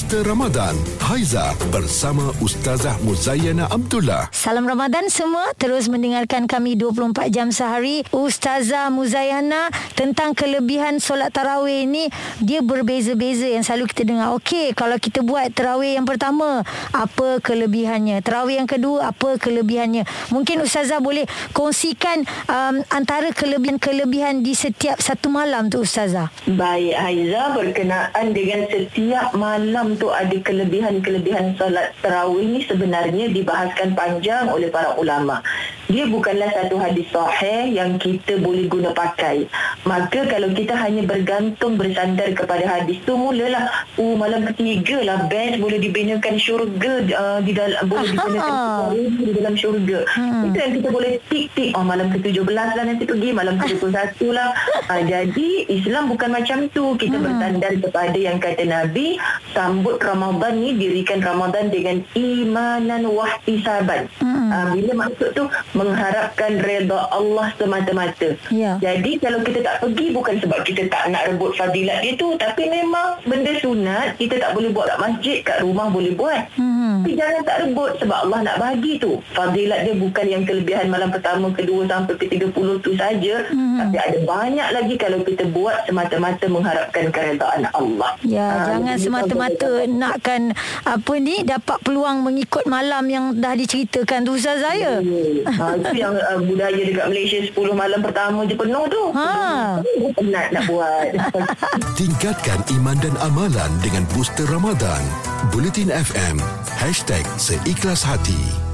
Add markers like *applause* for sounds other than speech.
Booster Ramadan. Haiza bersama Ustazah Muzayana Abdullah. Salam Ramadan semua. Terus mendengarkan kami 24 jam sehari. Ustazah Muzayana Tentang kelebihan solat tarawih ini Dia berbeza-beza yang selalu kita dengar. Okey kalau kita buat tarawih yang pertama Apa kelebihannya? Tarawih yang kedua Apa kelebihannya? Mungkin Ustazah boleh kongsikan um, Antara kelebihan-kelebihan di setiap satu malam tu Ustazah. Baik Haiza berkenaan dengan setiap malam tu ada kelebihan-kelebihan solat tarawih ni sebenarnya dibahaskan panjang oleh para ulama. Dia bukanlah satu hadis sahih yang kita boleh guna pakai. Maka kalau kita hanya bergantung bersandar kepada hadis tu mulalah oh malam ketiga lah best boleh dibinakan syurga uh, di dalam boleh dibinakan di dalam syurga. Hmm. Itu yang kita boleh tik-tik oh malam ke-17 lah nanti pergi malam ke-21 lah. Uh, jadi Islam bukan macam tu. Kita hmm. bersandar kepada yang kata Nabi sambut Ramadan ni dirikan Ramadan dengan imanan wahtisaban. Hmm. Uh, bila maksud tu mengharapkan reda Allah semata-mata. Ya. Jadi kalau kita tak pergi bukan sebab kita tak nak rebut fadilat dia tu tapi memang benda sunat kita tak boleh buat kat masjid kat rumah boleh buat. Hmm. Tapi jangan tak rebut sebab Allah nak bagi tu. Fadilat dia bukan yang kelebihan malam pertama, kedua sampai ke 30 tu saja. Hmm. Tapi ada banyak lagi kalau kita buat semata-mata mengharapkan keredaan Allah. Ya, ha, jangan semata-mata nakkan apa ni dapat peluang mengikut malam yang dah diceritakan tu Ustaz saya. Hmm. Ha, itu yang uh, budaya dekat Malaysia 10 malam pertama je penuh tu. Ha. Penat nak buat. *laughs* Tingkatkan iman dan amalan dengan booster Ramadan. Bulletin FM. Seikhlas Hati.